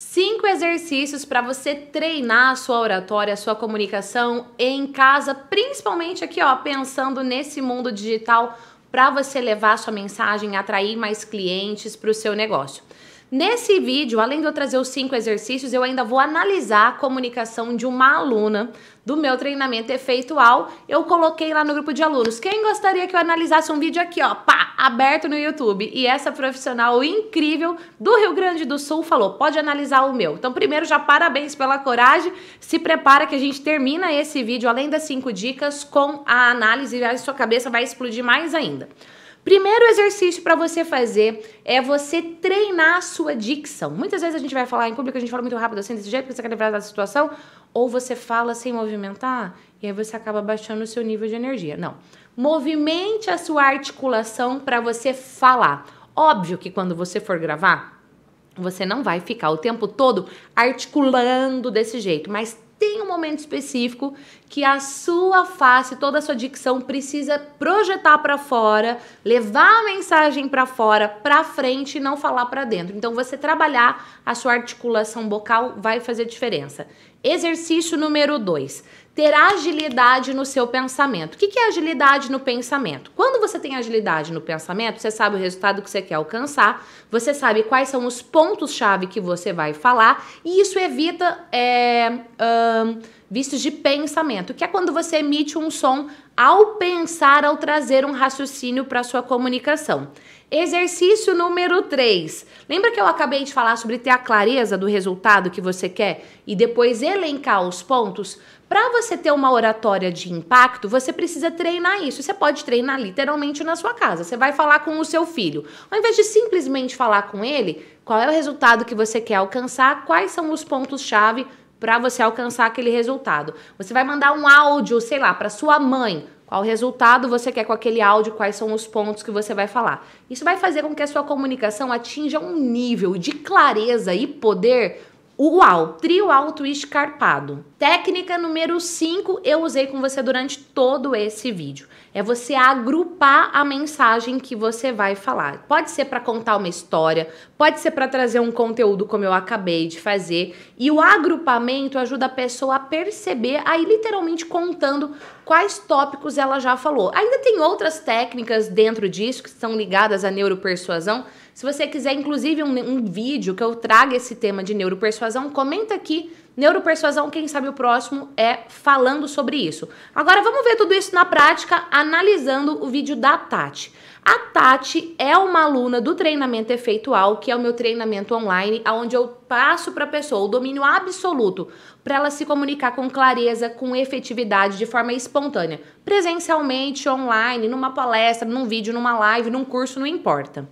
Cinco exercícios para você treinar a sua oratória, a sua comunicação em casa, principalmente aqui, ó, pensando nesse mundo digital para você levar a sua mensagem, atrair mais clientes para o seu negócio. Nesse vídeo, além de eu trazer os cinco exercícios, eu ainda vou analisar a comunicação de uma aluna do meu treinamento efeitual. Eu coloquei lá no grupo de alunos. Quem gostaria que eu analisasse um vídeo aqui, ó, pá, aberto no YouTube? E essa profissional incrível do Rio Grande do Sul falou: pode analisar o meu. Então, primeiro, já parabéns pela coragem. Se prepara que a gente termina esse vídeo, além das cinco dicas, com a análise e a sua cabeça vai explodir mais ainda. Primeiro exercício para você fazer é você treinar a sua dicção. Muitas vezes a gente vai falar em público, a gente fala muito rápido assim, desse jeito, porque você quer livrar da situação, ou você fala sem movimentar, e aí você acaba baixando o seu nível de energia. Não. Movimente a sua articulação para você falar. Óbvio que quando você for gravar, você não vai ficar o tempo todo articulando desse jeito, mas tem um momento específico que a sua face, toda a sua dicção precisa projetar para fora, levar a mensagem para fora, para frente e não falar para dentro. Então você trabalhar a sua articulação vocal vai fazer diferença. Exercício número 2. Ter agilidade no seu pensamento. O que é agilidade no pensamento? Quando você tem agilidade no pensamento, você sabe o resultado que você quer alcançar, você sabe quais são os pontos-chave que você vai falar, e isso evita é, um, vistos de pensamento, que é quando você emite um som ao pensar, ao trazer um raciocínio para sua comunicação. Exercício número 3. Lembra que eu acabei de falar sobre ter a clareza do resultado que você quer e depois elencar os pontos? Para você ter uma oratória de impacto, você precisa treinar isso. Você pode treinar literalmente na sua casa. Você vai falar com o seu filho. Ao invés de simplesmente falar com ele, qual é o resultado que você quer alcançar, quais são os pontos-chave para você alcançar aquele resultado. Você vai mandar um áudio, sei lá, para sua mãe qual resultado você quer com aquele áudio? Quais são os pontos que você vai falar? Isso vai fazer com que a sua comunicação atinja um nível de clareza e poder Uau, trio alto escarpado. Técnica número 5 eu usei com você durante todo esse vídeo. É você agrupar a mensagem que você vai falar. Pode ser para contar uma história, pode ser para trazer um conteúdo como eu acabei de fazer. E o agrupamento ajuda a pessoa a perceber, aí literalmente contando quais tópicos ela já falou. Ainda tem outras técnicas dentro disso que estão ligadas à neuropersuasão se você quiser, inclusive, um, um vídeo que eu traga esse tema de neuropersuasão, comenta aqui. Neuropersuasão, quem sabe o próximo é falando sobre isso. Agora vamos ver tudo isso na prática, analisando o vídeo da Tati. A Tati é uma aluna do treinamento efeitual, que é o meu treinamento online, onde eu passo para a pessoa o domínio absoluto para ela se comunicar com clareza, com efetividade, de forma espontânea, presencialmente, online, numa palestra, num vídeo, numa live, num curso, não importa.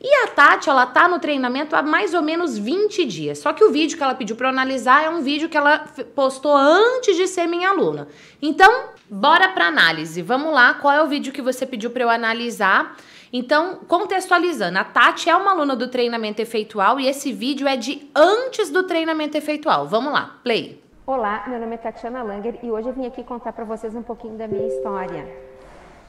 E a Tati, ela tá no treinamento há mais ou menos 20 dias. Só que o vídeo que ela pediu para analisar é um vídeo que ela postou antes de ser minha aluna. Então, bora para análise. Vamos lá, qual é o vídeo que você pediu para eu analisar? Então, contextualizando, a Tati é uma aluna do treinamento efeitual e esse vídeo é de antes do treinamento efeitual. Vamos lá, play. Olá, meu nome é Tatiana Langer e hoje eu vim aqui contar para vocês um pouquinho da minha história.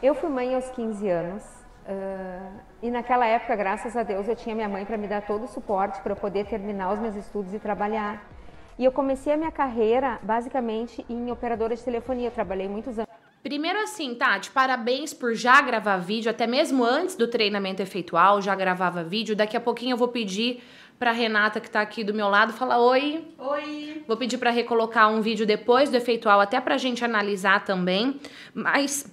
Eu fui mãe aos 15 anos, Uh, e naquela época, graças a Deus, eu tinha minha mãe para me dar todo o suporte para eu poder terminar os meus estudos e trabalhar. E eu comecei a minha carreira basicamente em operadora de telefonia. Eu trabalhei muitos anos. Primeiro assim, Tati, parabéns por já gravar vídeo, até mesmo antes do treinamento efeitual, já gravava vídeo. Daqui a pouquinho eu vou pedir para Renata que está aqui do meu lado falar oi. Oi. Vou pedir para recolocar um vídeo depois do efeitual até para a gente analisar também. Mas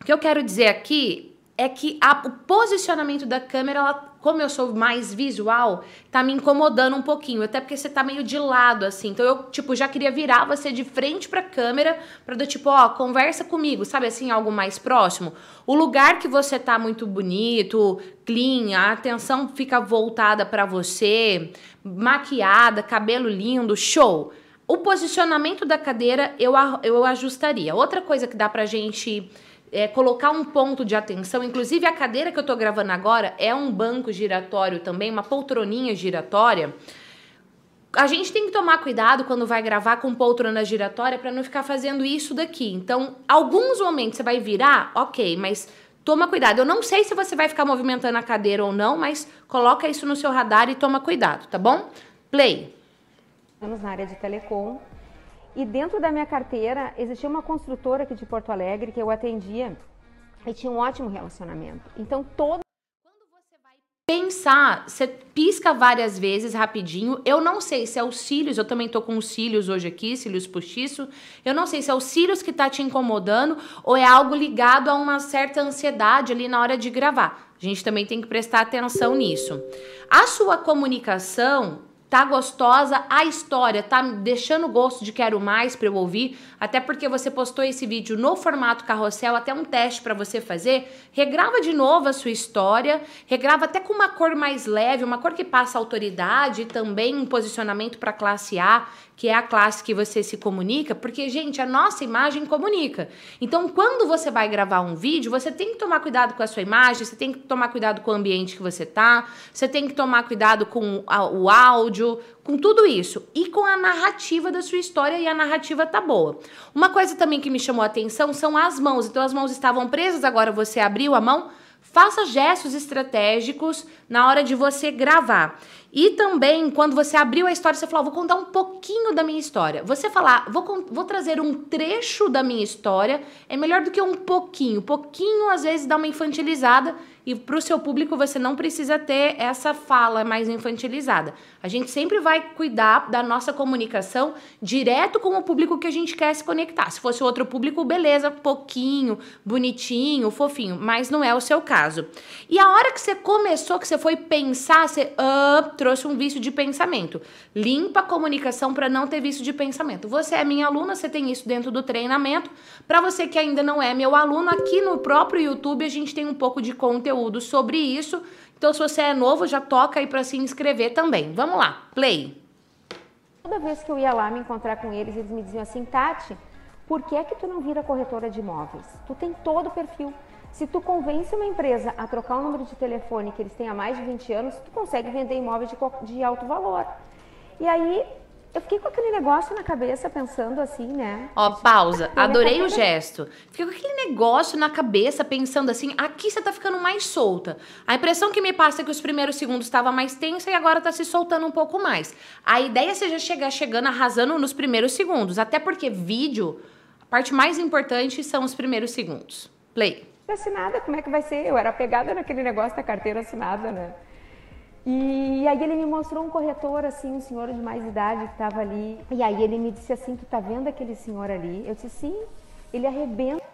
o que eu quero dizer aqui é que a, o posicionamento da câmera, ela, como eu sou mais visual, tá me incomodando um pouquinho. Até porque você tá meio de lado, assim. Então eu, tipo, já queria virar você de frente pra câmera, pra do tipo, ó, conversa comigo, sabe assim, algo mais próximo. O lugar que você tá muito bonito, clean, a atenção fica voltada para você, maquiada, cabelo lindo, show. O posicionamento da cadeira eu, eu ajustaria. Outra coisa que dá pra gente é, colocar um ponto de atenção. Inclusive, a cadeira que eu tô gravando agora é um banco giratório também, uma poltroninha giratória. A gente tem que tomar cuidado quando vai gravar com poltrona giratória para não ficar fazendo isso daqui. Então, alguns momentos você vai virar, ok, mas toma cuidado. Eu não sei se você vai ficar movimentando a cadeira ou não, mas coloca isso no seu radar e toma cuidado, tá bom? Play. anos na área de telecom. E dentro da minha carteira existia uma construtora aqui de Porto Alegre que eu atendia e tinha um ótimo relacionamento. Então todo pensar, você pisca várias vezes rapidinho. Eu não sei se é os cílios, eu também tô com os cílios hoje aqui, cílios postiço. Eu não sei se é os cílios que tá te incomodando ou é algo ligado a uma certa ansiedade ali na hora de gravar. A gente também tem que prestar atenção nisso. A sua comunicação Tá gostosa a história, tá deixando gosto de quero mais para eu ouvir, até porque você postou esse vídeo no formato carrossel, até um teste para você fazer. Regrava de novo a sua história, regrava até com uma cor mais leve, uma cor que passa autoridade e também um posicionamento para classe A que é a classe que você se comunica, porque, gente, a nossa imagem comunica. Então, quando você vai gravar um vídeo, você tem que tomar cuidado com a sua imagem, você tem que tomar cuidado com o ambiente que você tá, você tem que tomar cuidado com o áudio, com tudo isso e com a narrativa da sua história e a narrativa tá boa. Uma coisa também que me chamou a atenção são as mãos. Então as mãos estavam presas, agora você abriu a mão. Faça gestos estratégicos na hora de você gravar. E também, quando você abriu a história, você falou: vou contar um pouquinho da minha história. Você falar, vou, vou trazer um trecho da minha história, é melhor do que um pouquinho. Pouquinho, às vezes, dá uma infantilizada e para o seu público você não precisa ter essa fala mais infantilizada. A gente sempre vai cuidar da nossa comunicação direto com o público que a gente quer se conectar. Se fosse outro público, beleza, pouquinho, bonitinho, fofinho, mas não é o seu caso. E a hora que você começou, que você foi pensar, você uh, trouxe um vício de pensamento. Limpa a comunicação para não ter vício de pensamento. Você é minha aluna, você tem isso dentro do treinamento. Para você que ainda não é meu aluno, aqui no próprio YouTube a gente tem um pouco de conteúdo conteúdo sobre isso. Então, se você é novo, já toca aí para se inscrever também. Vamos lá, play. Toda vez que eu ia lá me encontrar com eles, eles me diziam assim, Tati, por que é que tu não vira corretora de imóveis? Tu tem todo o perfil. Se tu convence uma empresa a trocar o número de telefone que eles têm há mais de 20 anos, tu consegue vender imóveis de, de alto valor. E aí eu fiquei com aquele negócio na cabeça pensando assim, né? Ó, pausa. Adorei o gesto. Fiquei com aquele negócio na cabeça pensando assim, aqui você tá ficando mais solta. A impressão que me passa é que os primeiros segundos estava mais tensa e agora tá se soltando um pouco mais. A ideia é você já chegar chegando arrasando nos primeiros segundos, até porque vídeo, a parte mais importante são os primeiros segundos. Play. Assinada, como é que vai ser? Eu era pegada naquele negócio da carteira assinada, né? E aí ele me mostrou um corretor, assim, um senhor de mais idade que estava ali. E aí ele me disse assim, tu tá vendo aquele senhor ali? Eu disse, sim, ele arrebenta.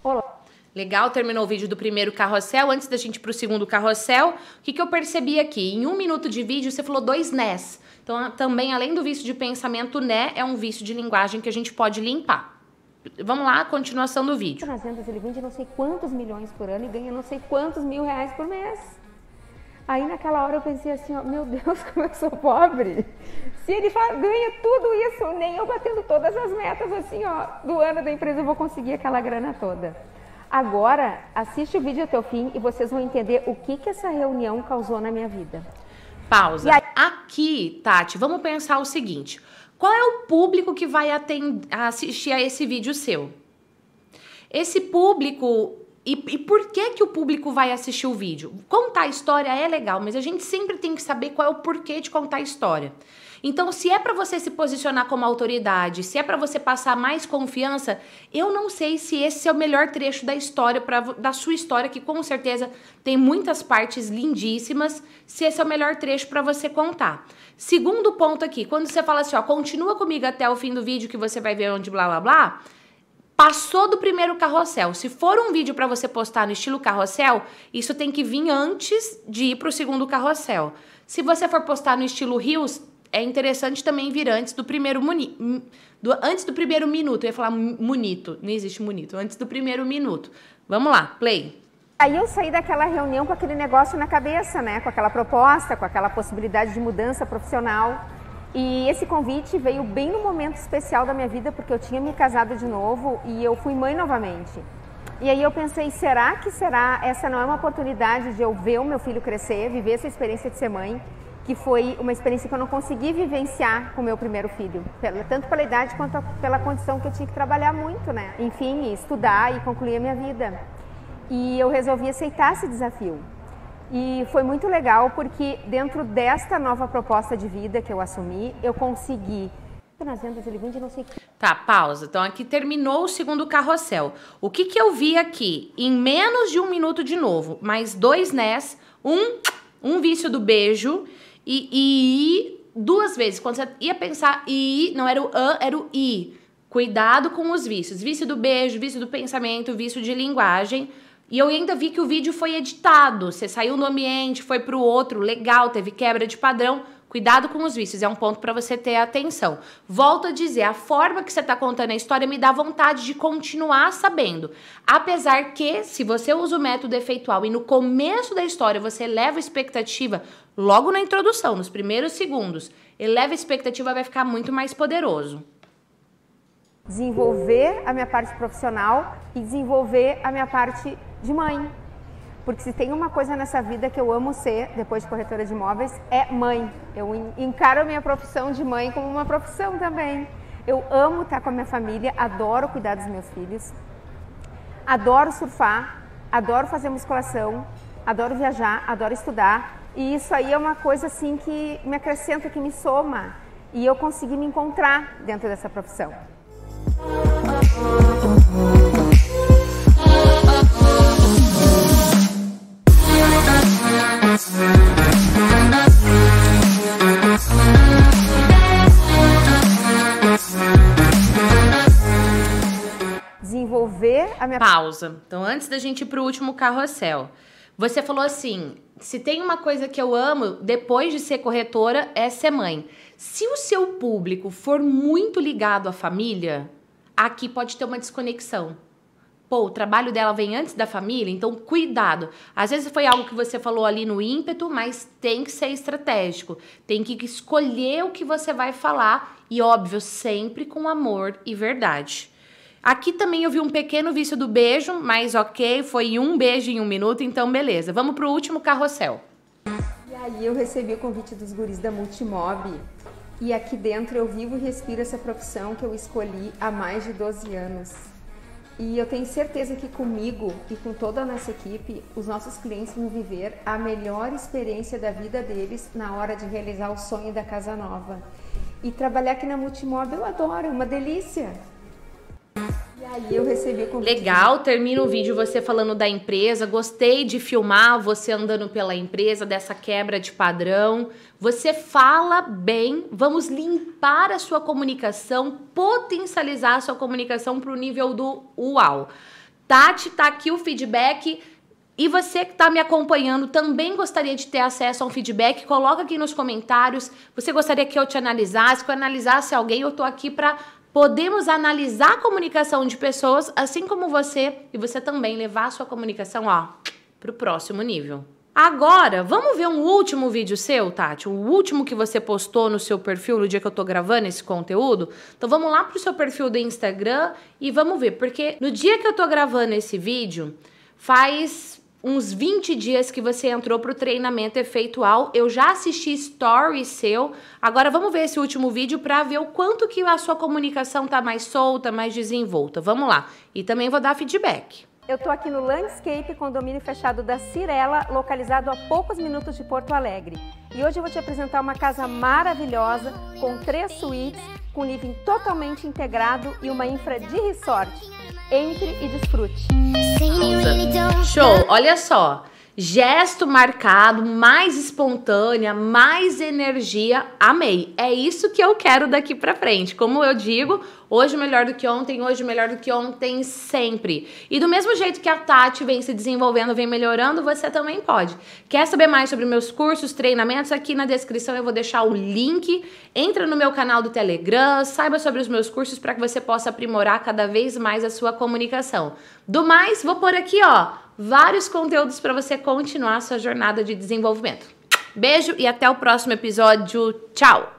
Olá. Legal, terminou o vídeo do primeiro carrossel. Antes da gente ir pro segundo carrossel, o que, que eu percebi aqui? Em um minuto de vídeo, você falou dois nés. Então, também, além do vício de pensamento, né, é um vício de linguagem que a gente pode limpar. Vamos lá, continuação do vídeo. Nas vendas ele vende não sei quantos milhões por ano e ganha não sei quantos mil reais por mês. Aí naquela hora eu pensei assim, ó, meu Deus, como eu sou pobre. Se ele ganha tudo isso, nem eu batendo todas as metas assim, ó, do ano da empresa eu vou conseguir aquela grana toda. Agora, assiste o vídeo até o fim e vocês vão entender o que, que essa reunião causou na minha vida. Pausa. Aí... Aqui, Tati, vamos pensar o seguinte. Qual é o público que vai assistir a esse vídeo seu? Esse público e, e, por que que o público vai assistir o vídeo? Contar a história é legal, mas a gente sempre tem que saber qual é o porquê de contar a história. Então, se é para você se posicionar como autoridade, se é para você passar mais confiança, eu não sei se esse é o melhor trecho da história pra, da sua história, que com certeza tem muitas partes lindíssimas, se esse é o melhor trecho para você contar. Segundo ponto aqui, quando você fala assim, ó, continua comigo até o fim do vídeo que você vai ver onde blá blá blá, Passou do primeiro carrossel. Se for um vídeo para você postar no estilo carrossel, isso tem que vir antes de ir para o segundo carrossel. Se você for postar no estilo rios, é interessante também vir antes do primeiro muni, do, antes do primeiro minuto. Eu ia falar munito, não existe munito. Antes do primeiro minuto. Vamos lá, play. Aí eu saí daquela reunião com aquele negócio na cabeça, né? Com aquela proposta, com aquela possibilidade de mudança profissional. E esse convite veio bem no momento especial da minha vida, porque eu tinha me casado de novo e eu fui mãe novamente. E aí eu pensei, será que será essa não é uma oportunidade de eu ver o meu filho crescer, viver essa experiência de ser mãe, que foi uma experiência que eu não consegui vivenciar com o meu primeiro filho, tanto pela idade quanto pela condição que eu tinha que trabalhar muito, né? Enfim, estudar e concluir a minha vida. E eu resolvi aceitar esse desafio. E foi muito legal porque dentro desta nova proposta de vida que eu assumi, eu consegui nas vendas ele vende não sei Tá, pausa. Então aqui terminou o segundo carrossel. O que que eu vi aqui? Em menos de um minuto de novo, mais dois nés, um, um vício do beijo e, e duas vezes. Quando você ia pensar i, não era o an, era o i. Cuidado com os vícios. Vício do beijo, vício do pensamento, vício de linguagem. E eu ainda vi que o vídeo foi editado. Você saiu do ambiente, foi para o outro, legal, teve quebra de padrão. Cuidado com os vícios, é um ponto para você ter atenção. Volto a dizer, a forma que você está contando a história me dá vontade de continuar sabendo. Apesar que, se você usa o método efeitual e no começo da história você eleva a expectativa, logo na introdução, nos primeiros segundos, eleva a expectativa, vai ficar muito mais poderoso desenvolver a minha parte profissional e desenvolver a minha parte de mãe. Porque se tem uma coisa nessa vida que eu amo ser, depois de corretora de imóveis, é mãe. Eu encaro a minha profissão de mãe como uma profissão também. Eu amo estar com a minha família, adoro cuidar dos meus filhos, adoro surfar, adoro fazer musculação, adoro viajar, adoro estudar. E isso aí é uma coisa assim que me acrescenta, que me soma. E eu consegui me encontrar dentro dessa profissão. Minha pausa. Então, antes da gente ir pro último carrossel, você falou assim: se tem uma coisa que eu amo depois de ser corretora é ser mãe. Se o seu público for muito ligado à família, aqui pode ter uma desconexão. Pô, o trabalho dela vem antes da família, então cuidado. Às vezes foi algo que você falou ali no ímpeto, mas tem que ser estratégico. Tem que escolher o que você vai falar e, óbvio, sempre com amor e verdade. Aqui também eu vi um pequeno vício do beijo, mas ok, foi um beijo em um minuto, então beleza. Vamos pro último carrossel. E aí eu recebi o convite dos guris da Multimob e aqui dentro eu vivo e respiro essa profissão que eu escolhi há mais de 12 anos. E eu tenho certeza que comigo e com toda a nossa equipe, os nossos clientes vão viver a melhor experiência da vida deles na hora de realizar o sonho da casa nova. E trabalhar aqui na Multimob eu adoro, é uma delícia. Aí eu recebi o Legal, termina o vídeo você falando da empresa. Gostei de filmar você andando pela empresa, dessa quebra de padrão. Você fala bem, vamos limpar a sua comunicação, potencializar a sua comunicação para o nível do uau. Tati, tá aqui o feedback. E você que está me acompanhando também gostaria de ter acesso a um feedback? Coloca aqui nos comentários. Você gostaria que eu te analisasse, que eu analisasse alguém? Eu estou aqui para Podemos analisar a comunicação de pessoas, assim como você, e você também levar a sua comunicação ó, para o próximo nível. Agora, vamos ver um último vídeo seu, Tati? O último que você postou no seu perfil no dia que eu tô gravando esse conteúdo. Então vamos lá pro seu perfil do Instagram e vamos ver, porque no dia que eu tô gravando esse vídeo, faz uns 20 dias que você entrou para o treinamento efeitual. Eu já assisti story seu. Agora vamos ver esse último vídeo para ver o quanto que a sua comunicação tá mais solta, mais desenvolta. Vamos lá. E também vou dar feedback. Eu estou aqui no Landscape, condomínio fechado da Cirela, localizado a poucos minutos de Porto Alegre. E hoje eu vou te apresentar uma casa maravilhosa, com três suítes, com living totalmente integrado e uma infra de resort. Entre e desfrute. Show! Olha só. Gesto marcado, mais espontânea, mais energia. Amei. É isso que eu quero daqui para frente. Como eu digo, hoje melhor do que ontem, hoje melhor do que ontem, sempre. E do mesmo jeito que a Tati vem se desenvolvendo, vem melhorando, você também pode. Quer saber mais sobre meus cursos, treinamentos? Aqui na descrição eu vou deixar o link. Entra no meu canal do Telegram, saiba sobre os meus cursos para que você possa aprimorar cada vez mais a sua comunicação. Do mais, vou por aqui, ó vários conteúdos para você continuar sua jornada de desenvolvimento. Beijo e até o próximo episódio. Tchau!